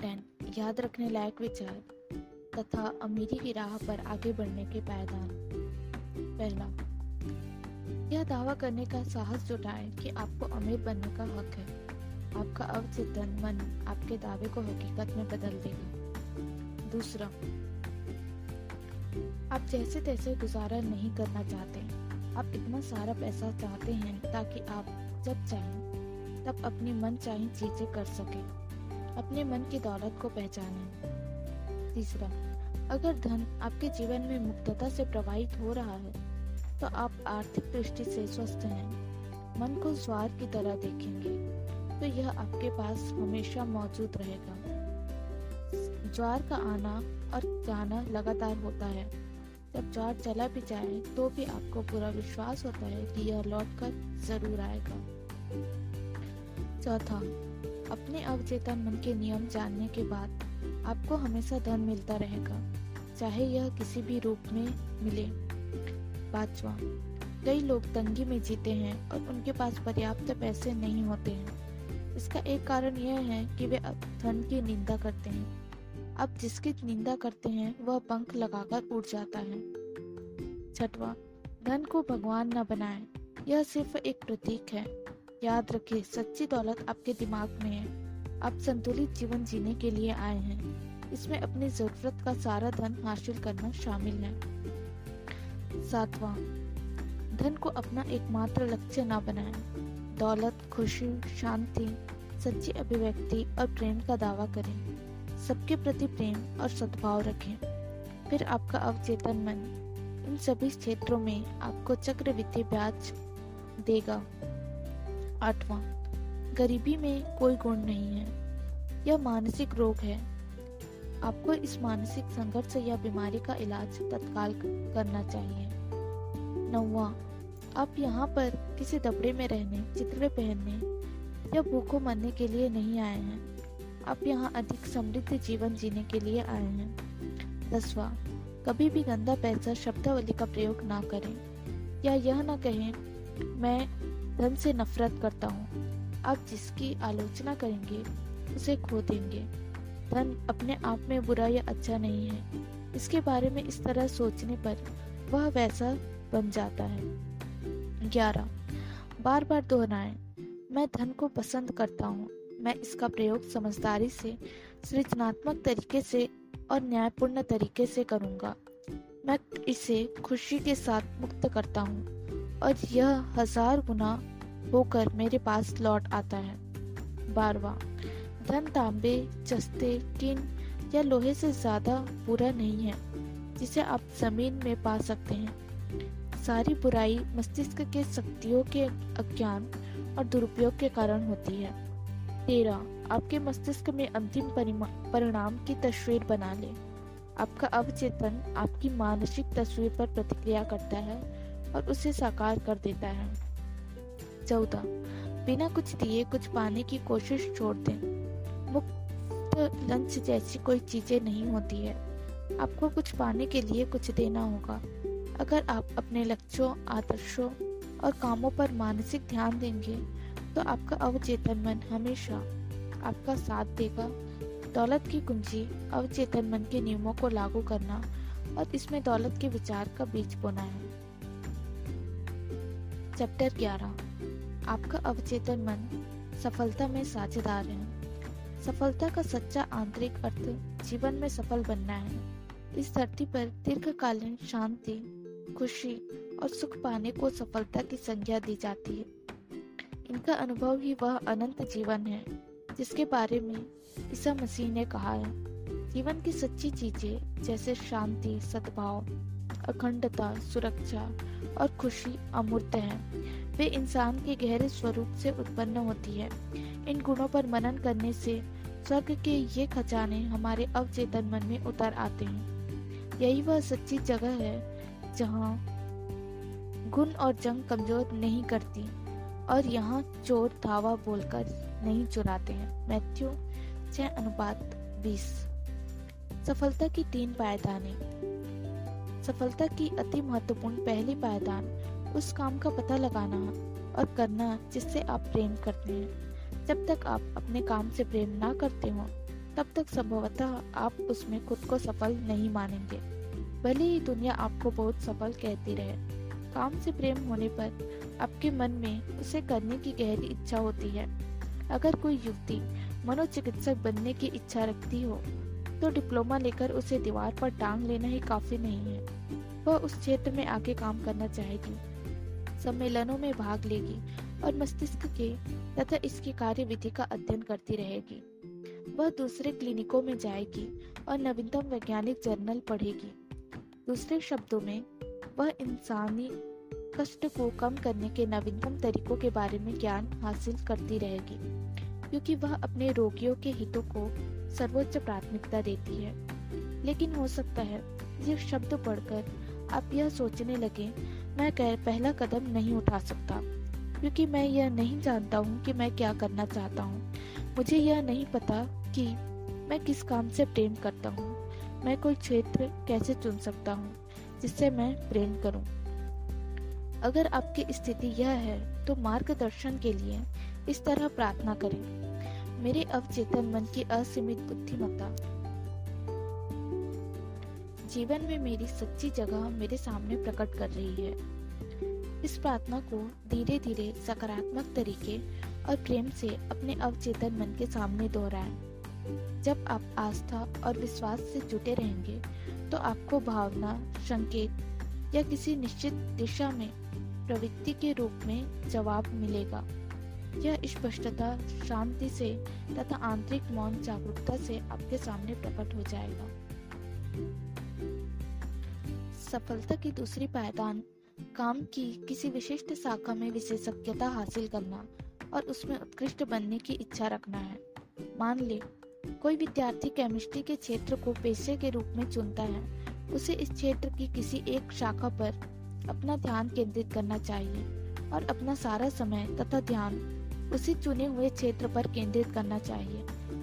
Ten याद रखने लायक विचार तथा अमीरी की राह पर आगे बढ़ने के पायदान। पहला, यह दावा करने का साहस जुटाए कि आपको अमीर बनने का हक है। आपका अवचेतन मन आपके दावे को हकीकत में बदल देगा। दूसरा, आप जैसे तैसे गुजारा नहीं करना चाहते। आप इतना सारा पैसा चाहते हैं ताकि आप जब चाहें, तब अपनी मन चाही चीज़ें कर सके। अपने मन की दौलत को पहचाने। तीसरा, अगर धन आपके जीवन में मुक्तता से प्रवाहित हो रहा है तो आप आर्थिक दृष्टि से स्वस्थ हैं, मन को ज्वार की तरह देखेंगे तो यह आपके पास हमेशा मौजूद रहेगा। ज्वार का आना और जाना लगातार होता है। जब ज्वार चला भी जाए तो भी आपको पूरा विश्वास होता है कि यह लौटकर ज़रूर आएगा। चौथा अपने अवचेतन मन के नियम जानने के बाद आपको हमेशा धन मिलता रहेगा, चाहे यह किसी भी रूप में मिले। पांचवा कई लोग तंगी में जीते हैं और उनके पास पर्याप्त पैसे नहीं होते हैं। इसका एक कारण यह है कि वे धन की निंदा करते हैं। अब जिसकी निंदा करते हैं, वह पंख लगाकर उड़ जाता है। छठवा, धन को भगवान न बनाए, यह सिर्फ़ एक प्रतीक है। याद रखिए सच्ची दौलत आपके दिमाग में है। आप संतुलित जीवन जीने के लिए आए हैं। इसमें अपनी ज़रूरत का सारा धन हासिल करना शामिल है। सातवां, धन को अपना एकमात्र लक्ष्य न बनाएँ। दौलत, खुशी, शांति, सच्ची अभिव्यक्ति और प्रेम का दावा करें। सबके प्रति प्रेम और सद्भाव रखें। फिर आपका अवचेतन मन इन सभी क्षेत्रों में आपको चक्रवृद्धि ब्याज देगा। आठवां, गरीबी में कोई गुण नहीं है, यह मानसिक रोग है। आपको इस मानसिक संघर्ष या बीमारी का इलाज तत्काल करना चाहिए। नौवा, आप यहाँ पर किसी दबड़े में रहने, चित्र पहनने या भूखों मरने के लिए नहीं आए हैं। आप यहाँ अधिक समृद्ध जीवन जीने के लिए आए हैं। दसवा, कभी भी गंदा पैसा, शब्दावली का प्रयोग ना करें। या यह ना कहें, मैं धन से नफरत करता हूँ। आप जिसकी आलोचना करेंगे, उसे खो देंगे। धन अपने आप में बुरा या अच्छा नहीं है। इसके बारे में इस तरह सोचने पर वह वैसा बन जाता है। ग्यारह। बार बार दोहराएँ, मैं धन को पसंद करता हूँ। मैं इसका प्रयोग समझदारी से, सृजनात्मक तरीके से और न्यायपूर्ण तरीके से करूँगा। मैं इसे खुशी के साथ मुक्त करता हूँ। और यह हज़ार गुना होकर मेरे पास लौट आता है। बारवा, धन तांबे चस्ते टिन या लोहे से ज़्यादा बुरा नहीं है, जिसे आप ज़मीन में पा सकते हैं। सारी बुराई मस्तिष्क के शक्तियों के अज्ञान और दुरुपयोग के कारण होती है। तेरह आपके मस्तिष्क में अंतिम परिणाम की तस्वीर बना ले। आपका अवचेतन आपकी मानसिक तस्वीर पर प्रतिक्रिया करता है और उसे साकार कर देता है। चौदह बिना कुछ दिए कुछ पाने की कोशिश छोड़ दें। मुक्त लंच जैसी कोई चीज़ें नहीं होती है। आपको कुछ पाने के लिए कुछ देना होगा। अगर आप अपने लक्ष्यों, आदर्शों और कामों पर मानसिक ध्यान देंगे तो आपका अवचेतन मन हमेशा आपका साथ देगा। दौलत की कुंजी अवचेतन मन के नियमों को लागू करना और इसमें दौलत के विचार का बीज बोना है। चैप्टर 11 आपका अवचेतन मन सफलता में साझेदार है। सफलता का सच्चा आंतरिक अर्थ जीवन में सफल बनना है। इस धरती पर दीर्घकालीन शांति, खुशी और सुख पाने को सफलता की संज्ञा दी जाती है। इनका अनुभव ही वह अनंत जीवन है, जिसके बारे में ईसा मसीह ने कहा है। जीवन की सच्ची चीज़ें जैसे शांति, सद्भाव, अखंडता, सुरक्षा और खुशी अमूर्त है। वे इंसान के गहरे स्वरूप से उत्पन्न होती है। इन गुणों पर मनन करने से स्वर्ग के ये खजाने हमारे अवचेतन मन में उतर आते हैं। यही वह सच्ची जगह है, जहाँ गुण और जंग कमज़ोर नहीं करती और यहाँ चोर धावा बोलकर नहीं चुराते हैं। मैथ्यू, छह अनुपात बीस। सफलता की तीन पायदाने। सफलता की अति महत्वपूर्ण पहली पायदान उस काम का पता लगाना और करना जिससे आप प्रेम करते हैं। जब तक आप अपने काम से प्रेम ना करते हो, तब तक संभवतः आप उसमें खुद को सफल नहीं मानेंगे। भले ही दुनिया आपको बहुत सफल कहती रहे। काम से प्रेम होने पर आपके मन में उसे करने की गहरी इच्छा होती है। अगर कोई युवती मनोचिकित्सक बनने की इच्छा रखती हो तो डिप्लोमा लेकर उसे दीवार पर टांग लेना ही काफ़ी नहीं है। वह उस क्षेत्र में आगे काम करना चाहेगी। सम्मेलनों में भाग लेगी और मस्तिष्क के तथा इसकी कार्य विधि का अध्ययन करती रहेगी। वह दूसरे क्लिनिकों में जाएगी और नवीनतम वैज्ञानिक जर्नल पढ़ेगी। दूसरे शब्दों में, वह इंसानी कष्ट को कम करने के नवीनतम तरीकों के बारे में ज्ञान हासिल करती रहेगी, क्योंकि वह अपने रोगियों के हितों को सर्वोच्च प्राथमिकता देती है। लेकिन हो सकता है, ये शब्द पढ़कर आप यह सोचने लगे, मैं पहला कदम नहीं उठा सकता। क्योंकि मैं यह नहीं जानता हूँ कि मैं क्या करना चाहता हूँ। मुझे यह नहीं पता कि मैं किस काम से प्रेम करता हूँ। मैं कोई क्षेत्र कैसे चुन सकता हूँ, जिससे मैं प्रेम करूँ? अगर आपकी स्थिति यह है तो मार्गदर्शन के लिए इस तरह प्रार्थना करें। मेरे अवचेतन मन की असीमित बुद्धिमत्ता। जीवन में मेरी सच्ची जगह मेरे सामने प्रकट कर रही है। इस प्रार्थना को धीरे धीरे सकारात्मक तरीके और प्रेम से अपने अवचेतन मन के सामने दोहराएँ। जब आप आस्था और विश्वास से जुटे रहेंगे तो आपको भावना, संकेत या किसी निश्चित दिशा में प्रवृत्ति के रूप में जवाब मिलेगा। यह स्पष्टता शांति से तथा आंतरिक मौन जागरूकता से आपके सामने प्रकट हो जाएगा। सफलता की दूसरी पायदान, काम की किसी विशिष्ट शाखा में विशेषज्ञता हासिल करना और उसमें उत्कृष्ट बनने की इच्छा रखना है। मान ले, कोई विद्यार्थी केमिस्ट्री के क्षेत्र को पेशे के रूप में चुनता है। उसे इस क्षेत्र की किसी एक शाखा पर अपना ध्यान केंद्रित करना चाहिए और अपना सारा समय तथा ध्यान उसी चुने हुए क्षेत्र पर केंद्रित करना चाहिए,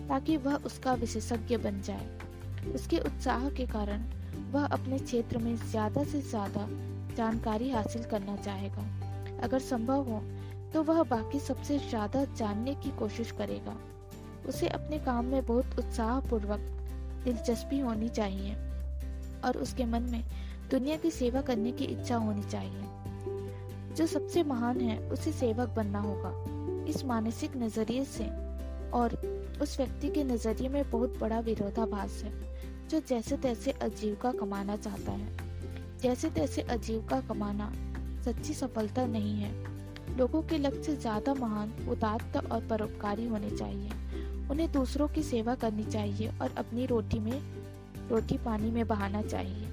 ताकि वह उसका विशेषज्ञ बन जाए। उसके उत्साह के कारण वह अपने क्षेत्र में ज़्यादा से ज़्यादा जानकारी हासिल करना चाहेगा। अगर संभव हो तो वह बाकी सबसे ज़्यादा जानने की कोशिश करेगा। उसे अपने काम में बहुत उत्साह पूर्वक दिलचस्पी होनी चाहिए और उसके मन में दुनिया की सेवा करने की इच्छा होनी चाहिए। जो सबसे महान है, उसे सेवक बनना होगा। इस मानसिक नज़रिए से और उस व्यक्ति के नज़रिए में बहुत बड़ा विरोधाभास है, जो जैसे तैसे आजीविका कमाना चाहता है। जैसे तैसे आजीविका कमाना सच्ची सफलता नहीं है। लोगों के लक्ष्य ज़्यादा महान, उदात्त और परोपकारी होने चाहिए। उन्हें दूसरों की सेवा करनी चाहिए और अपनी रोटी में, रोटी पानी में बहाना चाहिए।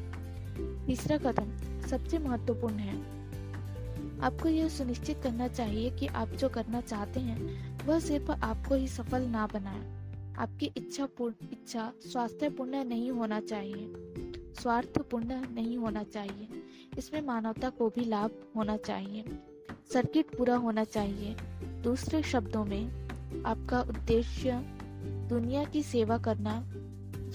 तीसरा कदम सबसे महत्वपूर्ण है। आपको यह सुनिश्चित करना चाहिए कि आप जो करना चाहते हैं, वह सिर्फ़ आपको ही सफल ना बनाए। आपकी इच्छा पूर्ण, इच्छा स्वास्थ्यपूर्ण नहीं होना चाहिए। स्वार्थपूर्ण नहीं होना चाहिए। इसमें मानवता को भी लाभ होना चाहिए। सर्किट पूरा होना चाहिए। दूसरे शब्दों में, आपका उद्देश्य दुनिया की सेवा करना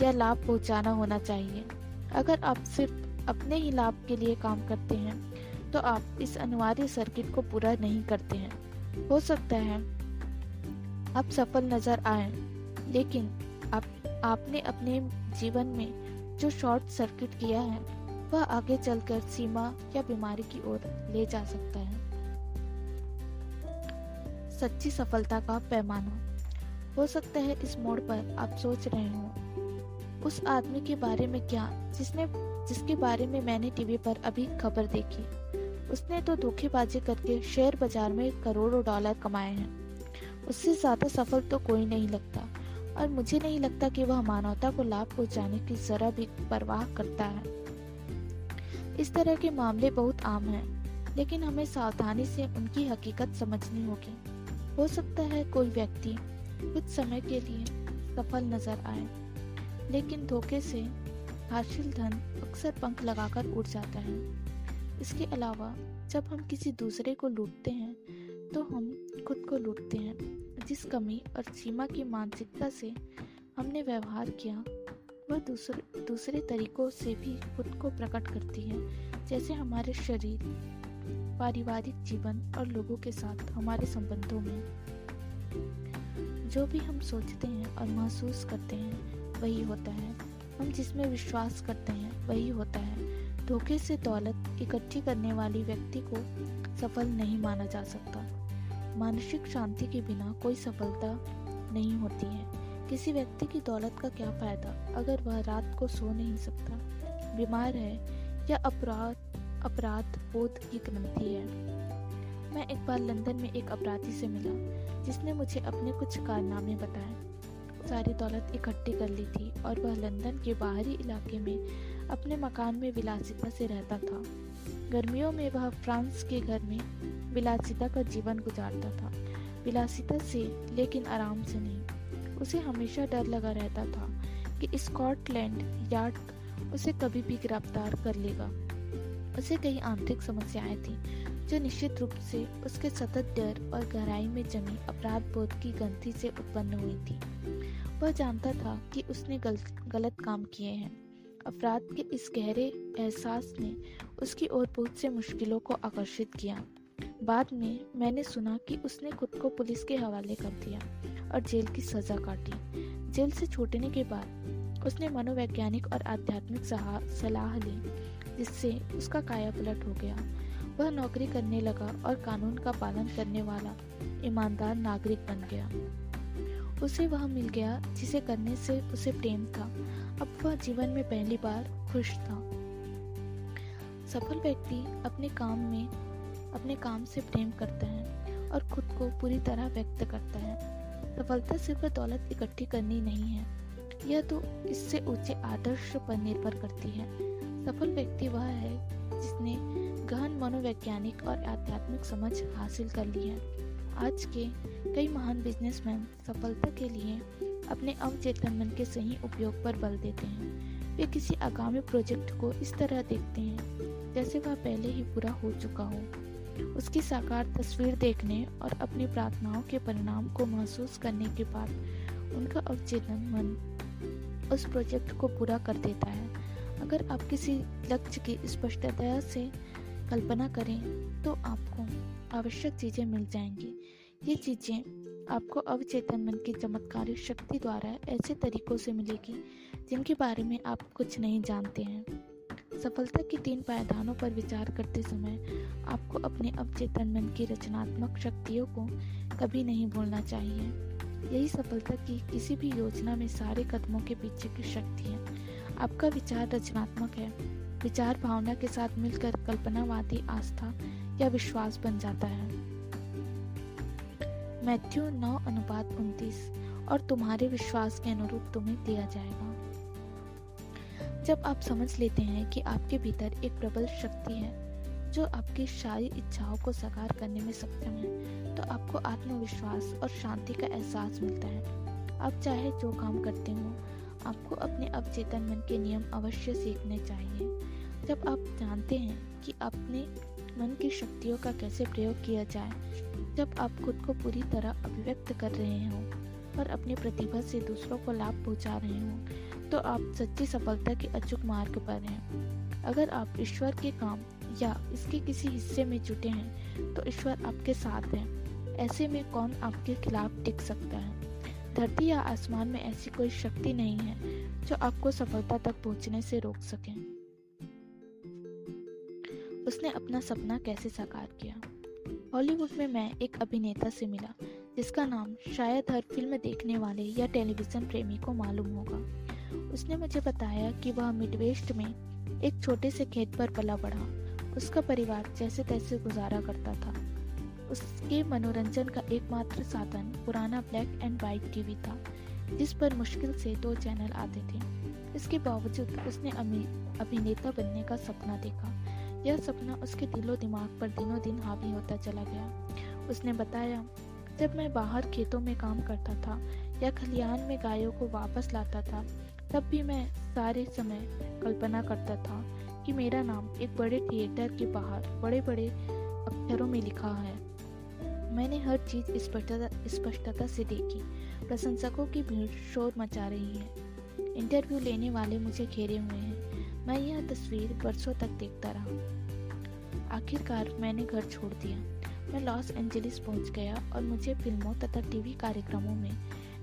या लाभ पहुंचाना होना चाहिए। अगर आप सिर्फ़ अपने ही लाभ के लिए काम करते हैं तो आप इस अनिवार्य सर्किट को पूरा नहीं करते हैं। हो सकता है आप सफल नज़र आए, लेकिन आप, आपने अपने जीवन में जो शॉर्ट सर्किट किया है, वह आगे चलकर सीमा या बीमारी की ओर ले जा सकता है। सच्ची सफलता का पैमाना। हो सकता है इस मोड़ पर आप सोच रहे हो, उस आदमी के बारे में क्या, जिसने, जिसके बारे में मैंने टीवी पर अभी खबर देखी। उसने तो धोखेबाजी करके शेयर बाज़ार में करोड़ों डॉलर कमाए हैं। उससे ज़्यादा सफल तो कोई नहीं लगता और मुझे नहीं लगता कि वह मानवता को लाभ पहुँचाने की जरा भी परवाह करता है। इस तरह के मामले बहुत आम हैं, लेकिन हमें सावधानी से उनकी हकीकत समझनी होगी। हो सकता है कोई व्यक्ति कुछ समय के लिए सफल नज़र आए लेकिन धोखे से हासिल धन अक्सर पंख लगाकर उड़ जाता है। इसके अलावा, जब हम किसी दूसरे को लूटते हैं तो हम खुद को लूटते हैं, जिस कमी और सीमा की मानसिकता से हमने व्यवहार किया, वह दूसरे दूसरे तरीकों से भी खुद को प्रकट करती है, जैसे हमारे शरीर, पारिवारिक जीवन और लोगों के साथ हमारे संबंधों में। जो भी हम सोचते हैं और महसूस करते हैं, वही होता है। हम जिसमें विश्वास करते हैं, वही होता है। धोखे से दौलत इकट्ठी करने वाली व्यक्ति को सफल नहीं माना जा सकता। मानसिक शांति के बिना कोई सफलता नहीं होती है। किसी व्यक्ति की दौलत का क्या फ़ायदा? अगर वह रात को सो नहीं सकता, बीमार है या अपराध अपराध बोध की ग्रंथि है। मैं एक बार लंदन में एक अपराधी से मिला, जिसने मुझे अपने कुछ कारनामे बताए। सारी दौलत इकट्ठी कर ली थी और वह लंदन के बाहरी इलाके में अपने मकान में विलासिता से रहता था। गर्मियों में वह फ्रांस के घर में विलासिता का जीवन गुजारता था। विलासिता से लेकिन आराम से नहीं। उसे हमेशा डर लगा रहता था कि स्कॉटलैंड यार्ड उसे कभी भी गिरफ़्तार कर लेगा। उसे कई आंतरिक समस्याएँ थीं जो निश्चित रूप से उसके सतत डर और गहराई में जमी अपराध बोध की गंती से उत्पन्न हुई थी। वह जानता था कि उसने गल, गलत काम किए हैं। अपराध के इस गहरे एहसास ने उसकी ओर बहुत से मुश्किलों को आकर्षित किया। बाद में मैंने सुना कि उसने खुद को पुलिस के हवाले कर दिया और जेल की सजा काटी। जेल से छूटने के बाद उसने मनोवैज्ञानिक और आध्यात्मिक सलाह ली, जिससे उसका काया पलट हो गया। वह नौकरी करने लगा और कानून का पालन करने वाला ईमानदार नागरिक बन गया। उसे वह मिल गया जिसे करने से उसे प्रेम था। अब वह जीवन में पहली बार खुश था। सफल व्यक्ति अपने काम में, अपने काम से प्रेम करता है और खुद को पूरी तरह व्यक्त करता है। सफलता सिर्फ़ दौलत इकट्ठी करनी नहीं है, यह तो इससे ऊँचे आदर्श पर निर्भर करती है। सफल व्यक्ति वह है जिसने गहन मनोवैज्ञानिक और आध्यात्मिक समझ हासिल कर ली है। आज के कई महान बिजनेसमैन सफलता के लिए अपने अवचेतन मन के सही उपयोग पर बल देते हैं। वे किसी आगामी प्रोजेक्ट को इस तरह देखते हैं, जैसे वह पहले ही पूरा हो चुका हो। उसकी साकार तस्वीर देखने और अपनी प्रार्थनाओं के परिणाम को महसूस करने के बाद उनका अवचेतन मन उस प्रोजेक्ट को पूरा कर देता है। अगर आप किसी लक्ष्य की स्पष्टता से कल्पना करें तो आपको आवश्यक चीज़ें मिल जाएँगी। ये चीज़ें आपको अवचेतन मन की चमत्कारिक शक्ति द्वारा ऐसे तरीकों से मिलेगी, जिनके बारे में आप कुछ नहीं जानते हैं। सफलता की तीन पायदानों पर विचार करते समय आपको अपने अवचेतन मन की रचनात्मक शक्तियों को कभी नहीं भूलना चाहिए। यही सफलता की किसी भी योजना में सारे कदमों के पीछे की शक्ति है। आपका विचार रचनात्मक है। विचार भावना के साथ मिलकर कल्पनावादी आस्था या विश्वास बन जाता है। मैथ्यू नौ अनुपात उन्तीस और तुम्हारे विश्वास के अनुरूप तुम्हें दिया जाएगा? जब आप समझ लेते हैं कि आपके भीतर एक प्रबल शक्ति है, जो आपकी सारी इच्छाओं को साकार करने में सक्षम है तो आपको आत्मविश्वास और शांति का एहसास मिलता है। आप चाहे जो काम करते हो, आपको अपने अवचेतन मन के नियम अवश्य सीखने चाहिए। जब आप जानते हैं कि अपने मन की शक्तियों का कैसे प्रयोग किया जाए, जब आप खुद को पूरी तरह अभिव्यक्त कर रहे हो और अपनी प्रतिभा से दूसरों को लाभ पहुँचा रहे हो तो आप सच्ची सफलता के अचूक मार्ग पर हैं। अगर आप ईश्वर के काम या इसके किसी हिस्से में जुटे हैं तो ईश्वर आपके साथ है। ऐसे में कौन आपके खिलाफ टिक सकता है? धरती या आसमान में ऐसी कोई शक्ति नहीं है जो आपको सफलता तक पहुँचने से रोक सके। उसने अपना सपना कैसे साकार किया? हॉलीवुड में मैं एक अभिनेता से मिला, जिसका नाम शायद हर फ़िल्म देखने वाले या टेलीविज़न प्रेमी को मालूम होगा। उसने मुझे बताया कि वह मिडवेस्ट में एक छोटे से खेत पर पला बढ़ा। उसका परिवार जैसे तैसे गुजारा करता था। उसके मनोरंजन का एकमात्र साधन पुराना ब्लैक एंड वाइट टीवी था, जिस पर मुश्किल से दो चैनल आते थे। इसके बावजूद उसने अभिनेता बनने का सपना देखा। यह सपना उसके दिलो दिमाग पर दिनों दिन हावी होता चला गया। उसने बताया, जब मैं बाहर खेतों में काम करता था या खलियान में गायों को वापस लाता था, तब भी मैं सारे समय कल्पना करता था कि मेरा नाम एक बड़े थिएटर के बाहर बड़े बड़े अक्षरों में लिखा है। मैंने हर चीज़ स्पष्टता से देखी। प्रशंसकों की भीड़ शोर मचा रही है। इंटरव्यू लेने वाले मुझे घेरे हुए हैं। मैं यह तस्वीर बरसों तक देखता रहा। आखिरकार मैंने घर छोड़ दिया। मैं लॉस एंजलिस पहुँच गया और मुझे फ़िल्मों तथा टीवी कार्यक्रमों में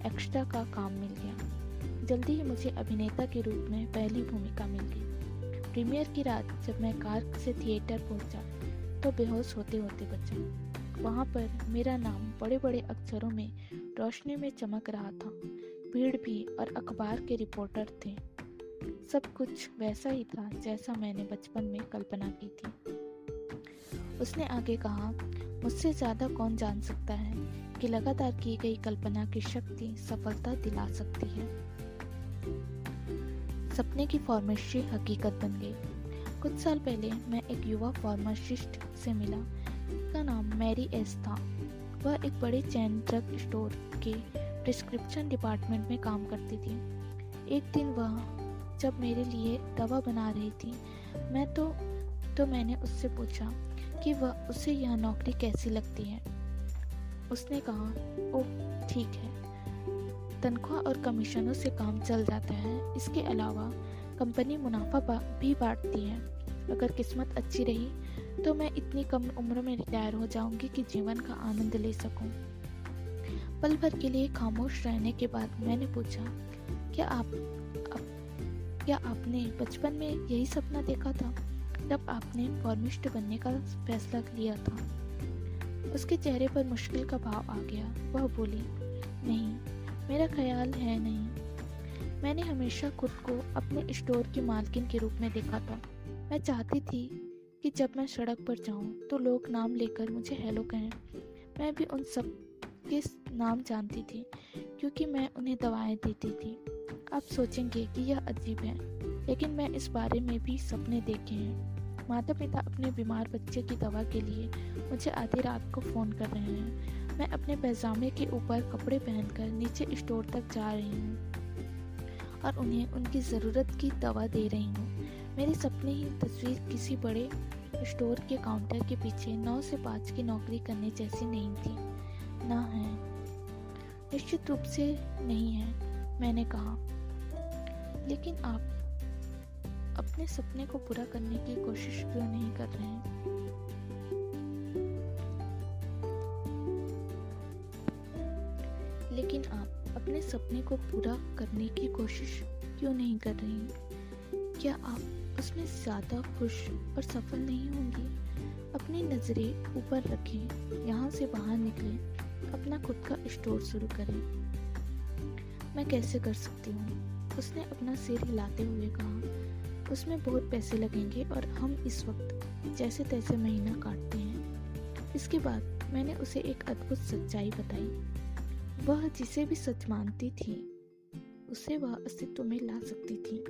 एक्स्ट्रा का काम मिल गया। जल्दी ही मुझे अभिनेता के रूप में पहली भूमिका मिल गई। प्रीमियर की रात जब मैं कार से थिएटर पहुँचा तो बेहोश होते होते बचा। वहाँ पर मेरा नाम बड़े बड़े अक्षरों में रोशनी में चमक रहा था। भीड़ भी और अखबार के रिपोर्टर थे। सब कुछ वैसा ही था जैसा मैंने बचपन में कल्पना की थी। उसने आगे कहा, मुझसे ज़्यादा कौन जान सकता है कि लगातार की गई कल्पना की शक्ति सफलता दिला सकती है? सपने की फार्मेसी हकीकत बन गई। कुछ साल पहले मैं एक युवा फार्मासिस्ट से मिला उसका नाम मैरी एस था। वह एक बड़े चैन ड्रग स्टोर के प्रिस्क्रिप्शन डिपार्टमेंट में काम करती थी। एक दिन वह जब मेरे लिए दवा बना रही थी मैं तो तो मैंने उससे पूछा कि वह उसे यह नौकरी कैसी लगती है? उसने कहा ओह ठीक है। तनख्वाह और कमीशनों से काम चल जाता है। इसके अलावा कंपनी मुनाफा भी बांटती है। अगर किस्मत अच्छी रही तो मैं इतनी कम उम्र में रिटायर हो जाऊँगी कि जीवन का आनंद ले सकूँ। पल भर के लिए खामोश रहने के बाद मैंने पूछा क्या आप, आप क्या आपने बचपन में यही सपना देखा था तब आपने फॉर्मिस्ट बनने का फैसला लिया था? उसके चेहरे पर मुश्किल का भाव आ गया। वह बोली, नहीं, मेरा ख्याल है नहीं। मैंने हमेशा खुद को अपने स्टोर की मालकिन के रूप में देखा था। मैं चाहती थी कि जब मैं सड़क पर जाऊँ तो लोग नाम लेकर मुझे हेलो कहें। मैं भी उन सब के नाम जानती थी, क्योंकि मैं उन्हें दवाएँ देती थी। आप सोचेंगे कि यह अजीब है, लेकिन मैं इस बारे में भी सपने देखे हैं। माता पिता अपने बीमार बच्चे की दवा के लिए मुझे आधी रात को फ़ोन कर रहे हैं। मैं अपने पैजामे के ऊपर कपड़े पहनकर नीचे स्टोर तक जा रही हूँ और उन्हें उनकी ज़रूरत की दवा दे रही हूँ। मेरे सपने ही तस्वीर किसी बड़े स्टोर के काउंटर के पीछे नौ से पाँच की नौकरी करने जैसी नहीं थी। ना है। निश्चित रूप से नहीं है। मैंने कहा। लेकिन आप अपने सपने को पूरा करने की कोशिश क्यों नहीं कर रहे हैं? लेकिन आप अपने सपने को पूरा करने की कोशिश क्यों नहीं कर रही हैं? क्या आप उसमें ज़्यादा खुश और सफल नहीं होंगी? अपनी नज़रें ऊपर रखें, यहाँ से बाहर निकलें, अपना खुद का स्टोर शुरू करें। मैं कैसे कर सकती हूँ? उसने अपना सिर हिलाते हुए कहा, उसमें बहुत पैसे लगेंगे और हम इस वक्त जैसे तैसे महीना काटते हैं। इसके बाद मैंने उसे एक अद्भुत सच्चाई बताई। वह जिसे भी सच मानती थी, उसे वह अस्तित्व में ला सकती थी।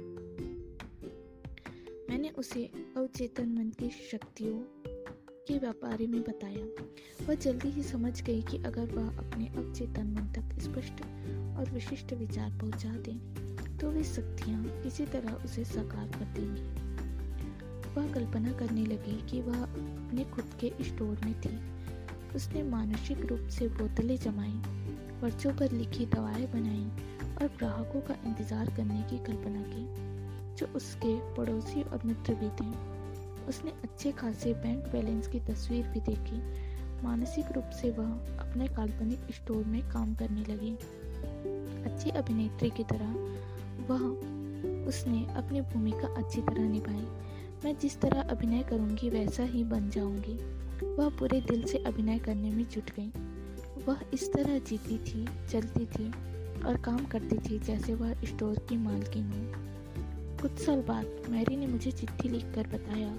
मैंने उसे अवचेतन मन की शक्तियों के व्यापारी में बताया। वह जल्दी ही समझ गई कि अगर वह अपने अवचेतन मन तक स्पष्ट और विशिष्ट विचार पहुँचा दें तो वे शक्तियाँ किसी तरह उसे साकार कर देंगी। वह कल्पना करने लगी कि वह अपने खुद के स्टोर में थी। उसने मानसिक रूप से बोतलें जमाई पर्चों पर लिखी दवाएँ बनाई और ग्राहकों का इंतज़ार करने की कल्पना की, जो उसके पड़ोसी और मित्र भी थे। उसने अच्छे खासे बैंक बैलेंस की तस्वीर भी देखी। मानसिक रूप से वह अपने काल्पनिक स्टोर में काम करने लगी। अच्छी अभिनेत्री की तरह, वह उसने अपनी भूमिका अच्छी तरह निभाई। मैं जिस तरह अभिनय करूँगी, वैसा ही बन जाऊँगी। वह पूरे दिल से अभिनय करने में जुट गई। वह इस तरह जीती थी, चलती थी और काम करती थी जैसे वह स्टोर की मालकिन हो। कुछ साल बाद मैरी ने मुझे चिट्ठी लिखकर बताया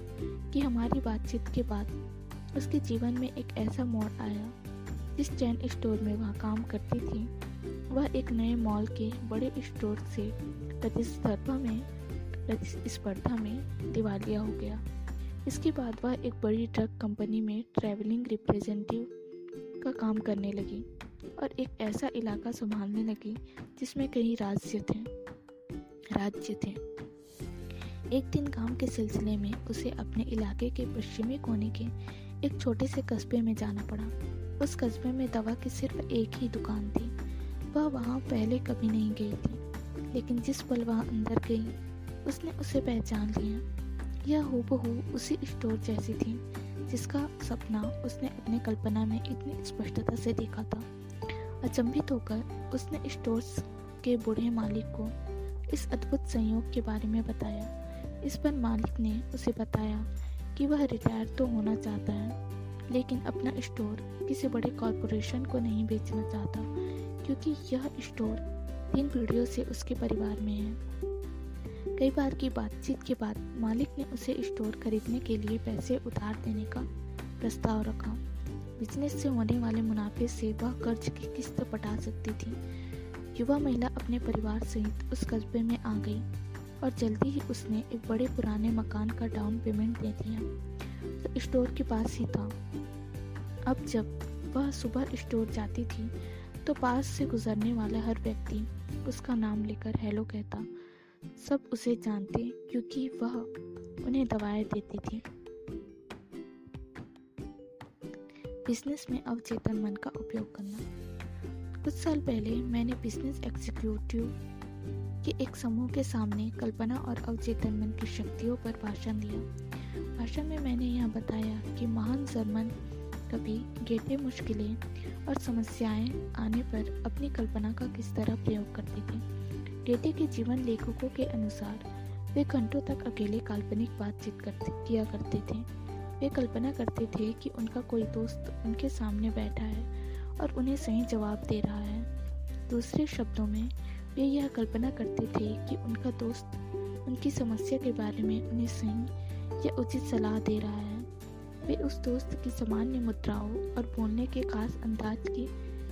कि हमारी बातचीत के बाद उसके जीवन में एक ऐसा मोड़ आया जिस चैन स्टोर में वह काम करती थी। वह एक नए मॉल के बड़े स्टोर से प्रतिस्पर्धा में प्रतिस्पर्धा में दिवालिया हो गया। इसके बाद वह एक बड़ी ट्रक कंपनी में ट्रैवलिंग रिप्रेजेंटेटिव का काम करने लगी और एक ऐसा इलाका संभालने लगी जिसमें कई राज्य थे। राज्य थे। एक दिन काम के सिलसिले में उसे अपने इलाके के पश्चिमी कोने के एक छोटे से कस्बे में जाना पड़ा। उस कस्बे में दवा की सिर्फ़ एक ही दुकान थी। वह वहाँ पहले कभी नहीं गई थी, लेकिन जिस पल वह अंदर गई, उसने उसे पहचान लिया। यह हूबहू उसी स्टोर जैसी थी, जिसका सपना उसने अपने कल्पना में इतनी स्पष्टता से देखा था। अचंभित होकर उसने स्टोर्स के बूढ़े मालिक को इस अद्भुत संयोग के बारे में बताया। इस पर मालिक ने उसे बताया कि वह रिटायर तो होना चाहता है, लेकिन अपना स्टोर किसी बड़े कॉरपोरेशन को नहीं बेचना चाहता। क्योंकि यह स्टोर तीन पीढ़ियों से उसके परिवार में है। कई बार की बातचीत के बाद मालिक ने उसे स्टोर खरीदने के लिए पैसे उधार देने का प्रस्ताव रखा। बिज़नेस से होने वाले मुनाफे से वह कर्ज की किस्त पटा सकती थी। युवा महिला अपने परिवार सहित उस कस्बे में आ गई और जल्दी ही उसने एक बड़े पुराने मकान का डाउन पेमेंट दे दिया। तो स्टोर के पास ही था। अब जब वह सुबह स्टोर जाती थी तो पास से गुजरने वाला हर व्यक्ति उसका नाम लेकर हेलो कहता। सब उसे जानते क्योंकि वह उन्हें दवाएँ देती थी। बिज़नेस में अवचेतन मन का उपयोग करना। कुछ साल पहले मैंने बिज़नेस एग्जीक्यूटिव के एक समूह के सामने कल्पना और अवचेतन मन की शक्तियों पर भाषण दिया। भाषण में मैंने यह बताया कि महान जर्मन कवि गेटे मुश्किलें और समस्याएँ आने पर अपनी कल्पना का किस तरह प्रयोग करते थे? गेटे के जीवन लेखकों के अनुसार, वे घंटों तक अकेले काल्पनिक बातचीत करते, किया करते थे। वे कल्पना करते थे कि उनका कोई दोस्त उनके सामने बैठा है और उन्हें सही जवाब दे रहा है। दूसरे शब्दों में, वे यह कल्पना करते थे कि उनका दोस्त उनकी समस्या के बारे में उन्हें सही या उचित सलाह दे रहा है। वे उस दोस्त की सामान्य मुद्राओं और बोलने के खास अंदाज की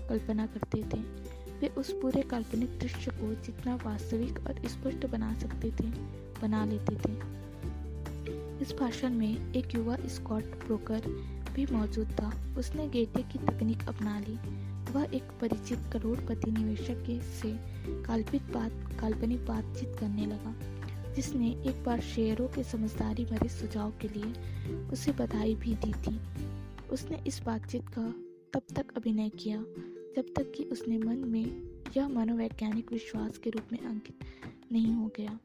कल्पना करते थे। वे उस पूरे काल्पनिक दृश्य को जितना वास्तविक और स्पष्ट बना सकते थे, बना लेते थे। इस भाषण में एक युवा स्कॉट ब्रोकर भी मौजूद था। उसने गेटे की तकनीक अपना ली। वह एक परिचित करोड़पति निवेशक के से काल्पित बात, काल्पनिक बातचीत करने लगा। जिसने एक बार शेयरों के समझदारी भरे सुझाव के लिए उसे बधाई भी दी थी। उसने इस बातचीत का तब तक अभिनय किया, जब तक कि उसने मन में यह मनोवैज्ञानिक विश्वास के रूप में अंकित नहीं हो गया।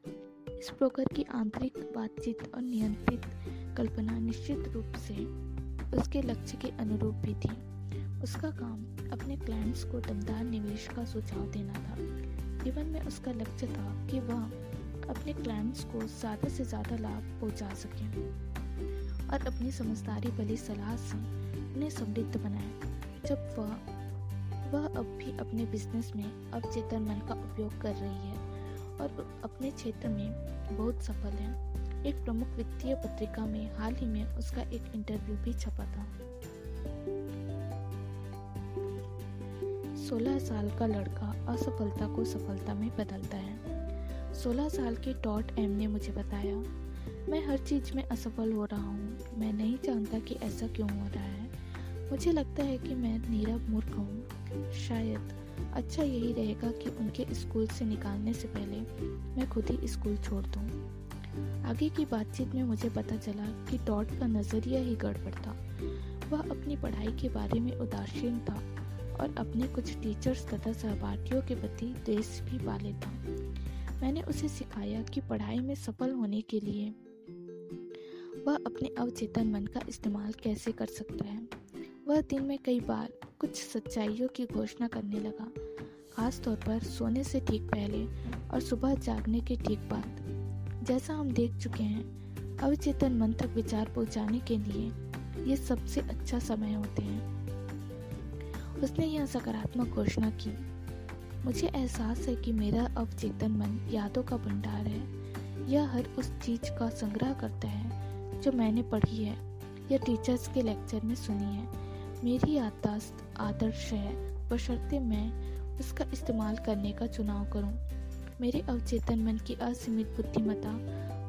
इस ब्रोकर की आंतरिक बातचीत और नियंत्रित कल्पना निश्चित रूप से उसके लक्ष्य के अनुरूप भी थी। उसका काम अपने क्लाइंट्स को दमदार निवेश का सुझाव देना था। जीवन में उसका लक्ष्य था कि वह अपने क्लाइंट्स को ज़्यादा से ज़्यादा लाभ पहुँचा सके और अपनी समझदारी भली सलाह से उन्हें समृद्ध बनाए। जब वह वह अब भी अपने बिज़नेस में अवचेतन मन का उपयोग कर रही है और अपने क्षेत्र में बहुत सफल है, एक प्रमुख वित्तीय पत्रिका में हाल ही में उसका एक इंटरव्यू भी छपा था। 16 साल का लड़का असफलता को सफलता में बदलता है। 16 साल के टॉट एम ने मुझे बताया, मैं हर चीज़ में असफल हो रहा हूँ। मैं नहीं जानता कि ऐसा क्यों हो रहा है। मुझे लगता है कि मैं नीरव मूर्ख हूँ। शायद अच्छा यही रहेगा कि उनके स्कूल से निकालने से पहले मैं खुद ही स्कूल छोड़ दूँ। आगे की बातचीत में मुझे पता चला कि टॉट का नज़रिया ही गड़बड़ था। वह अपनी पढ़ाई के बारे में उदासीन था और अपने कुछ टीचर्स तथा सहपाठियों के प्रति देश भी पाले लेता मैंने उसे सिखाया कि पढ़ाई में सफल होने के लिए वह अपने अवचेतन मन का इस्तेमाल कैसे कर सकता है। वह दिन में कई बार कुछ सच्चाइयों की घोषणा करने लगा खास तौर पर सोने से ठीक पहले और सुबह जागने के ठीक बाद। जैसा हम देख चुके हैं, अवचेतन मन तक विचार पहुँचाने के लिए ये सबसे अच्छा समय होते हैं। उसने यह सकारात्मक घोषणा की। मुझे एहसास है कि मेरा अवचेतन मन यादों का भंडार है। यह हर उस चीज़ का संग्रह करता है, जो मैंने पढ़ी है, या टीचर्स के लेक्चर में सुनी है। मेरी याददाश्त आदर्श है, बशर्ते मैं उसका इस्तेमाल करने का चुनाव करूँ। मेरे अवचेतन मन की असीमित बुद्धिमत्ता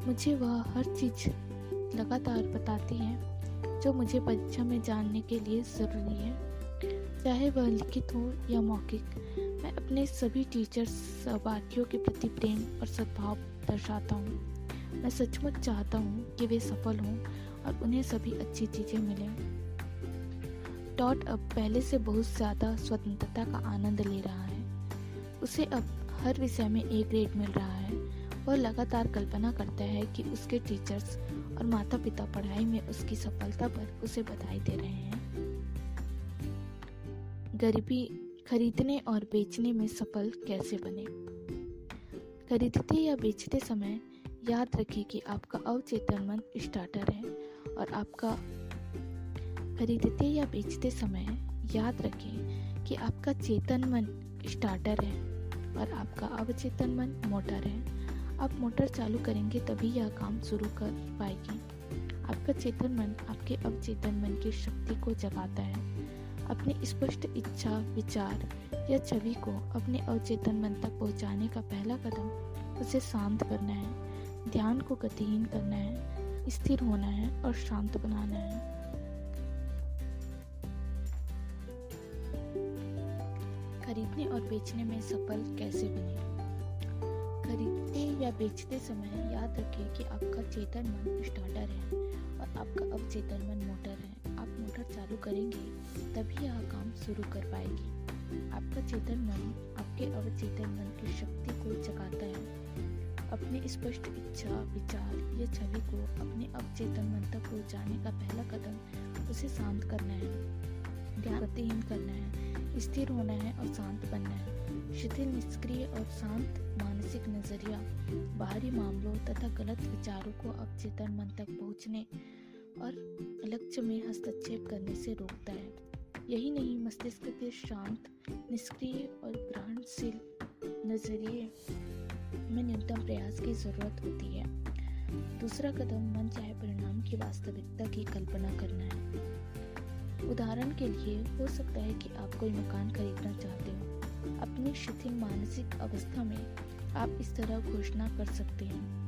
मुझे वह हर चीज़ लगातार बताती है, जो मुझे परीक्षा में जानने के लिए ज़रूरी है। चाहे वह लिखित हो या मौखिक मैं अपने सभी टीचर्स सहपाठियों के प्रति प्रेम और सद्भाव दर्शाता हूँ। मैं सचमुच चाहता हूँ कि वे सफल हों और उन्हें सभी अच्छी चीज़ें मिलें। डॉट अब पहले से बहुत ज़्यादा स्वतंत्रता का आनंद ले रहा है। उसे अब हर विषय में एक ग्रेड मिल रहा है। वह लगातार कल्पना करता है कि उसके टीचर्स और माता पिता पढ़ाई में उसकी सफलता पर उसे बधाई दे रहे हैं। गरीबी खरीदने और बेचने में सफल कैसे बने? खरीदते या बेचते समय याद रखें कि आपका अवचेतन मन स्टार्टर है और आपका खरीदते या बेचते समय याद रखें कि आपका चेतन मन स्टार्टर है और आपका अवचेतन मन मोटर है। आप मोटर चालू करेंगे तभी यह काम शुरू कर पाएगी। आपका चेतन मन आपके अवचेतन मन की शक्ति को जगाता है। अपनी स्पष्ट इच्छा, विचार या छवि को अपने अवचेतन मन तक पहुँचाने का पहला कदम उसे शांत करना है, ध्यान को गतिहीन करना है, स्थिर होना है और शांत बनाना है। खरीदने और बेचने में सफल कैसे बने? खरीदते या बेचते समय याद रखें कि आपका चेतन मन स्टार्टर है और आपका अवचेतन मन मोटर है। चालू करेंगे, तभी यह काम शुरू कर पाएगी। आपका चेतन मन आपके अवचेतन मन की शक्ति को जगाता है। अपने स्पष्ट इच्छा, विचार, या छवि को अपने अवचेतन मन तक पहुँचाने का पहला कदम उसे शांत करना है। ध्यान करना है, स्थिर होना है और शांत बनना है। शिथिल, निष्क्रिय और शांत मानसिक नज़रिया, बाहरी मामलों तथा गलत विचारों को अवचेतन मन तक पहुँचने और लक्ष्य में हस्तक्षेप करने से रोकता है। यही नहीं, मस्तिष्क के शांत, निष्क्रिय और ग्रहणशील नज़रिए में न्यूनतम प्रयास की ज़रूरत होती है। दूसरा कदम, मन चाहे परिणाम की वास्तविकता की कल्पना करना है। उदाहरण के लिए, हो सकता है कि आप कोई मकान खरीदना चाहते हो। अपनी शिथिल मानसिक अवस्था में आप इस तरह घोषणा कर सकते हैं।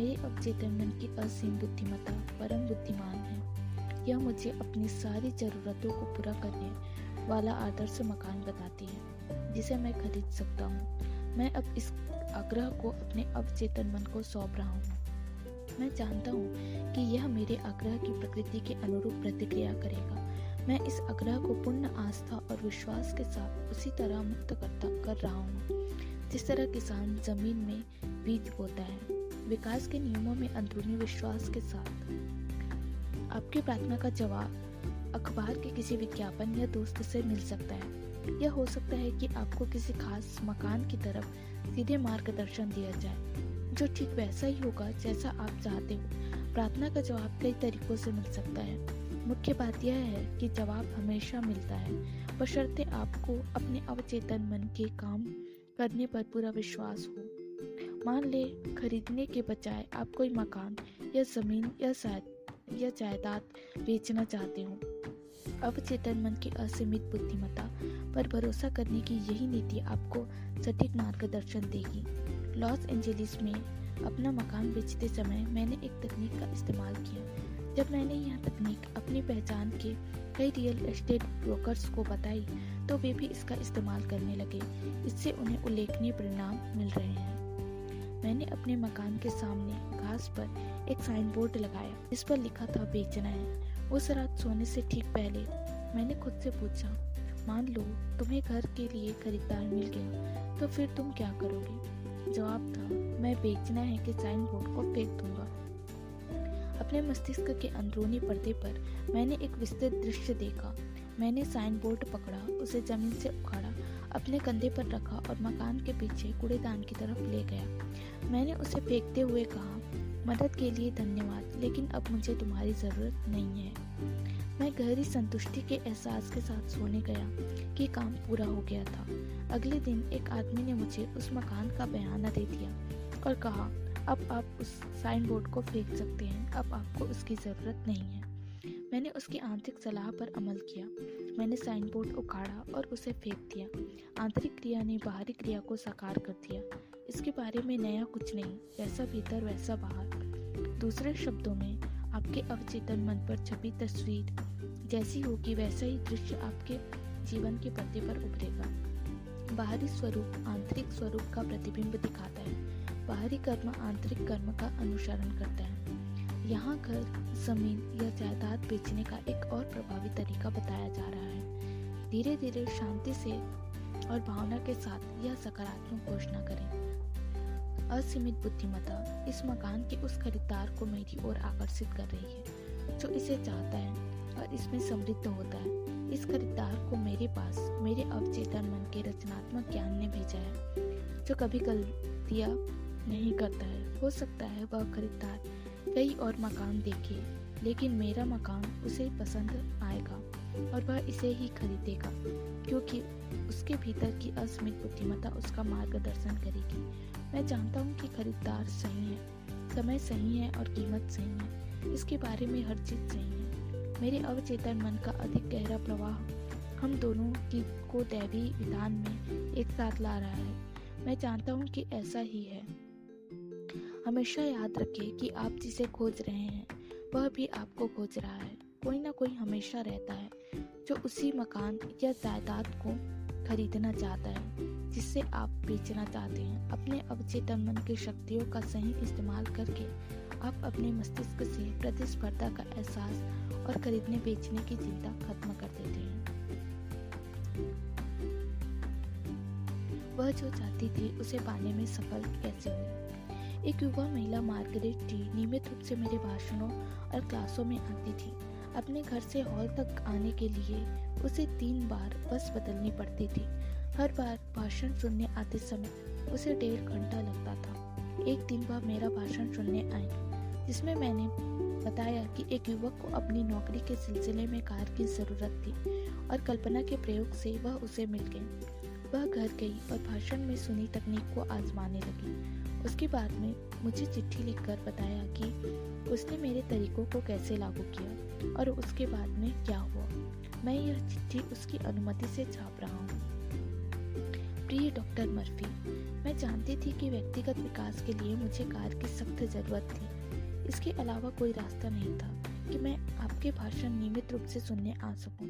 मेरे अवचेतन की असीम बुद्धिमत्ता, परम बुद्धिमान है। यह मुझे अपनी सारी जरूरतों को पूरा करने वाला आदर्श मकान बताती है, जिसे मैं खरीद सकता हूँ। मैं अब इस आग्रह को अपने अवचेतन मन को सौंप रहा हूँ। मैं जानता हूँ कि यह मेरे आग्रह की प्रकृति के अनुरूप प्रतिक्रिया करेगा। मैं इस आग्रह को पूर्ण आस्था और विश्वास के साथ उसी तरह मुक्त करता, कर रहा हूँ, जिस तरह किसान ज़मीन में बीज बोता है। विकास के नियमों में अंदरूनी विश्वास के साथ। आपकी प्रार्थना का जवाब, अखबार के किसी विज्ञापन या दोस्त से मिल सकता है। यह हो सकता है कि आपको किसी खास मकान की तरफ़ सीधे मार्गदर्शन दिया जाए, जो ठीक वैसा ही होगा जैसा आप चाहते हो। प्रार्थना का जवाब कई तरीकों से मिल सकता है। मुख्य बात यह है कि जवाब हमेशा मिलता है। बशर्ते आपको अपने अवचेतन मन के काम करने पर पूरा विश्वास हो। मान ले, खरीदने के बजाय आप कोई मकान या ज़मीन या या जायदाद बेचना चाहते हो। अवचेतन मन की असीमित बुद्धिमत्ता पर भरोसा करने की यही नीति आपको सटीक मार्गदर्शन देगी। लॉस एंजलिस में अपना मकान बेचते समय मैंने एक तकनीक का इस्तेमाल किया, जब मैंने यह तकनीक अपनी पहचान के कई रियल एस्टेट ब्रोकर्स को बताई तो वे भी इसका इस्तेमाल करने लगे। इससे उन्हें उल्लेखनीय परिणाम मिल रहे हैं। मैंने अपने मकान के सामने घास पर एक साइन बोर्ड लगाया। जिस पर लिखा था, बेचना है। उस रात सोने से ठीक पहले मैंने खुद से पूछा, मान लो तुम्हें घर के लिए खरीदार मिल गया तो फिर तुम क्या करोगे? जवाब था, मैं बेचना है कि साइन बोर्ड को फेंक दूँगा। अपने मस्तिष्क के अंदरूनी पर्दे पर मैंने एक विस्तृत दृश्य देखा। मैंने साइन बोर्ड पकड़ा, उसे ज़मीन से उखाड़ा। अपने कंधे पर रखा और मकान के पीछे कूड़ेदान की तरफ़ ले गया। मैंने उसे फेंकते हुए कहा, मदद के लिए धन्यवाद, लेकिन अब मुझे तुम्हारी ज़रूरत नहीं है। मैं गहरी संतुष्टि के एहसास के साथ सोने गया कि काम पूरा हो गया था। अगले दिन एक आदमी ने मुझे उस मकान का बयाना दे दिया और कहा, अब आप उस साइन बोर्ड को फेंक सकते हैं, अब आपको उसकी ज़रूरत नहीं है। मैंने उसकी आंतरिक सलाह पर अमल किया। मैंने साइन बोर्ड उखाड़ा और उसे फेंक दिया। आंतरिक क्रिया ने बाहरी क्रिया को साकार कर दिया। इसके बारे में नया कुछ नहीं, जैसा भीतर, वैसा बाहर। दूसरे शब्दों में, आपके अवचेतन मन पर छपी तस्वीर, जैसी होगी वैसा ही दृश्य आपके जीवन के पर्दे पर उभरेगा। बाहरी स्वरूप, आंतरिक स्वरूप का प्रतिबिंब दिखाता है। बाहरी कर्म आंतरिक कर्म का अनुसरण करता है। यहाँ घर ज़मीन या जायदाद बेचने का एक और प्रभावी तरीका बताया जा रहा है। धीरे धीरे शांति से और भावना के साथ यह सकारात्मक घोषणा करें। असीमित बुद्धिमत्ता इस मकान के उस खरीदार को मेरी ओर आकर्षित कर रही है, जो इसे चाहता है और इसमें समृद्ध होता है। इस खरीदार को मेरे पास मेरे अवचेतन मन के रचनात्मक ज्ञान ने भेजा है, जो कभी गलतियाँ नहीं करता है। हो सकता है वह खरीदार कई और मकान देखे, लेकिन मेरा मकान उसे पसंद आएगा और वह इसे ही खरीदेगा, क्योंकि उसके भीतर की असीमित बुद्धिमत्ता उसका मार्गदर्शन करेगी। मैं जानता हूँ कि खरीदार सही है, समय सही है और कीमत सही है, इसके बारे में हर चीज़ सही है। मेरे अवचेतन मन का अधिक गहरा प्रवाह हम दोनों की को दैवी विधान में एक साथ ला रहा है। मैं जानता हूँ कि ऐसा ही है। हमेशा याद रखें कि आप जिसे खोज रहे हैं, वह भी आपको खोज रहा है। कोई ना कोई हमेशा रहता है, जो उसी मकान या जायदाद को खरीदना चाहता है, जिससे आप बेचना चाहते हैं। अपने अवचेतन मन की शक्तियों का सही इस्तेमाल करके आप अपने मस्तिष्क से प्रतिस्पर्धा का एहसास और खरीदने बेचने की चिंता खत्म कर देते हैं। वह जो चाहती थी, उसे पाने में सफल कैसे हुई? एक युवा महिला मार्गरेट टी नियमित रूप से मेरे भाषणों और क्लासों में आती थी। अपने घर से हॉल तक आने के लिए उसे तीन बार बस बदलनी पड़ती थी। हर बार भाषण सुनने आते समय उसे डेढ़ घंटा लगता था। एक दिन वह मेरा भाषण सुनने आई, जिसमें मैंने बताया कि एक युवक को अपनी नौकरी के सिलसिले में कार की ज़रूरत थी और कल्पना के प्रयोग से वह उसे मिल गई। वह घर गई और भाषण में सुनी तकनीक को आजमाने लगी। उसके बाद में मुझे चिट्ठी लिखकर बताया कि उसने मेरे तरीकों को कैसे लागू किया और उसके बाद में क्या हुआ। मैं यह चिट्ठी उसकी अनुमति से छाप रहा हूँ। प्रिय डॉक्टर मर्फी, मैं जानती थी कि व्यक्तिगत विकास के लिए मुझे कार की सख्त ज़रूरत थी। इसके अलावा कोई रास्ता नहीं था कि मैं आपके भाषण नियमित रूप से सुनने आ सकूँ।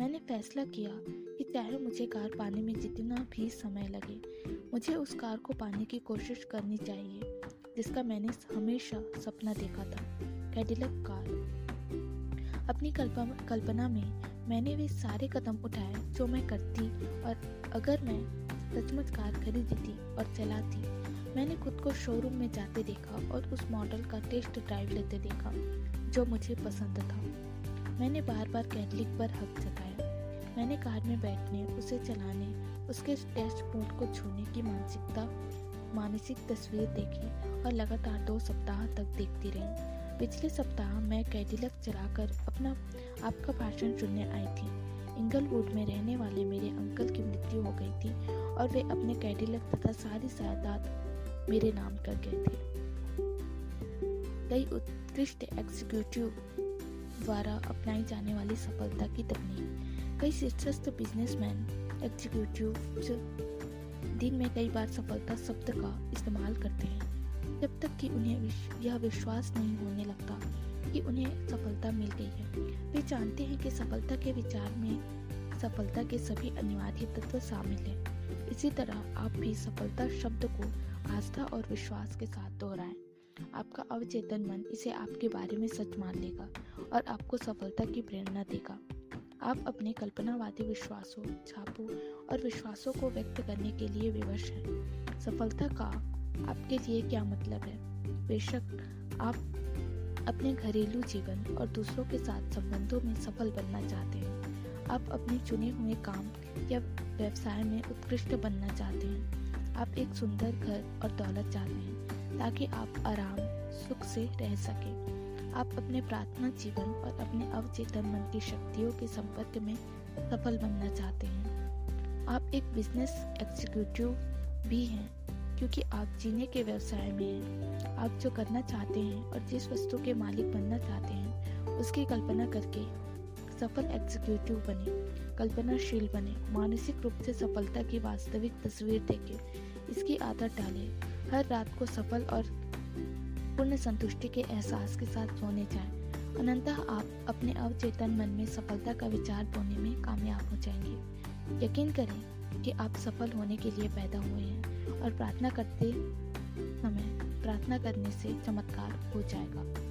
मैंने फैसला किया कि चाहे मुझे कार पाने में जितना भी समय लगे मुझे उस कार को पाने की कोशिश करनी चाहिए, जिसका मैंने हमेशा सपना देखा था कैडिलक कार। अपनी कल्पना में मैंने वे सारे कदम उठाए जो मैं करती और अगर मैं सचमुच कार खरीदी थी और चलाती, मैंने खुद को शोरूम में जाते देखा और उस मॉडल का टेस्ट ड्राइव लेते देखा, जो मुझे पसंद था। मैंने बार बार कैटलिक पर हक जताया। मैंने कार में बैठने, उसे चलाने उसके डैशबोर्ड को छूने की मानसिकता, मानसिक तस्वीर देखी और लगातार दो सप्ताह तक देखती रही। पिछले सप्ताह मैं कैडिलक चलाकर अपना, आपका भाषण सुनने आई थी। इंगलवुड में रहने वाले मेरे अंकल की मृत्यु हो गई थी और वे अपने कैडिलक तथा सारी जायदाद मेरे नाम कर गए थे। कई उत्कृष्ट एग्जीक्यूटिव द्वारा अपनाई जाने वाली सफलता की तकनीक, कई शीर्षस्थ बिजनेसमैन एग्जीक्यूटिव दिन में कई बार सफलता शब्द का इस्तेमाल करते हैं। जब तक कि उन्हें यह विश्वास नहीं होने लगता कि उन्हें सफलता मिल गई है। वे जानते हैं कि सफलता के विचार में सफलता के सभी अनिवार्य तत्व शामिल हैं। इसी तरह आप भी सफलता शब्द को आस्था और विश्वास के साथ दोहराएँ। आपका अवचेतन मन इसे आपके बारे में सच मान लेगा और आपको सफलता की प्रेरणा देगा। आप अपने कल्पनावादी विश्वासों, छापों और विश्वासों को व्यक्त करने के लिए विवश हैं। सफलता का आपके लिए क्या मतलब है? बेशक आप अपने घरेलू जीवन और दूसरों के साथ संबंधों में सफल बनना चाहते हैं। आप अपने चुने हुए काम या व्यवसाय में उत्कृष्ट बनना चाहते हैं। आप एक सुंदर घर और दौलत चाहते हैं ताकि आप आराम, सुख से रह सकें। आप अपने प्रार्थना जीवन और अपने अवचेतन मन की शक्तियों के संपर्क में सफल बनना चाहते हैं। आप एक बिज़नेस एग्जीक्यूटिव भी हैं, क्योंकि आप जीने के व्यवसाय में हैं। आप जो करना चाहते हैं और जिस वस्तु के मालिक बनना चाहते हैं, उसकी कल्पना करके सफल एग्जीक्यूटिव बने, कल्पनाशील बने, मानसिक रूप से सफलता की वास्तविक तस्वीर देखें। इसकी आदत डालें। हर रात को सफल और पूर्ण संतुष्टि के एहसास के साथ सोने जाए। अनंतः आप अपने अवचेतन मन में सफलता का विचार बोने में कामयाब हो जाएँगे। यकीन करें कि आप सफल होने के लिए पैदा हुए हैं और प्रार्थना करते समय, प्रार्थना करने से चमत्कार हो जाएगा।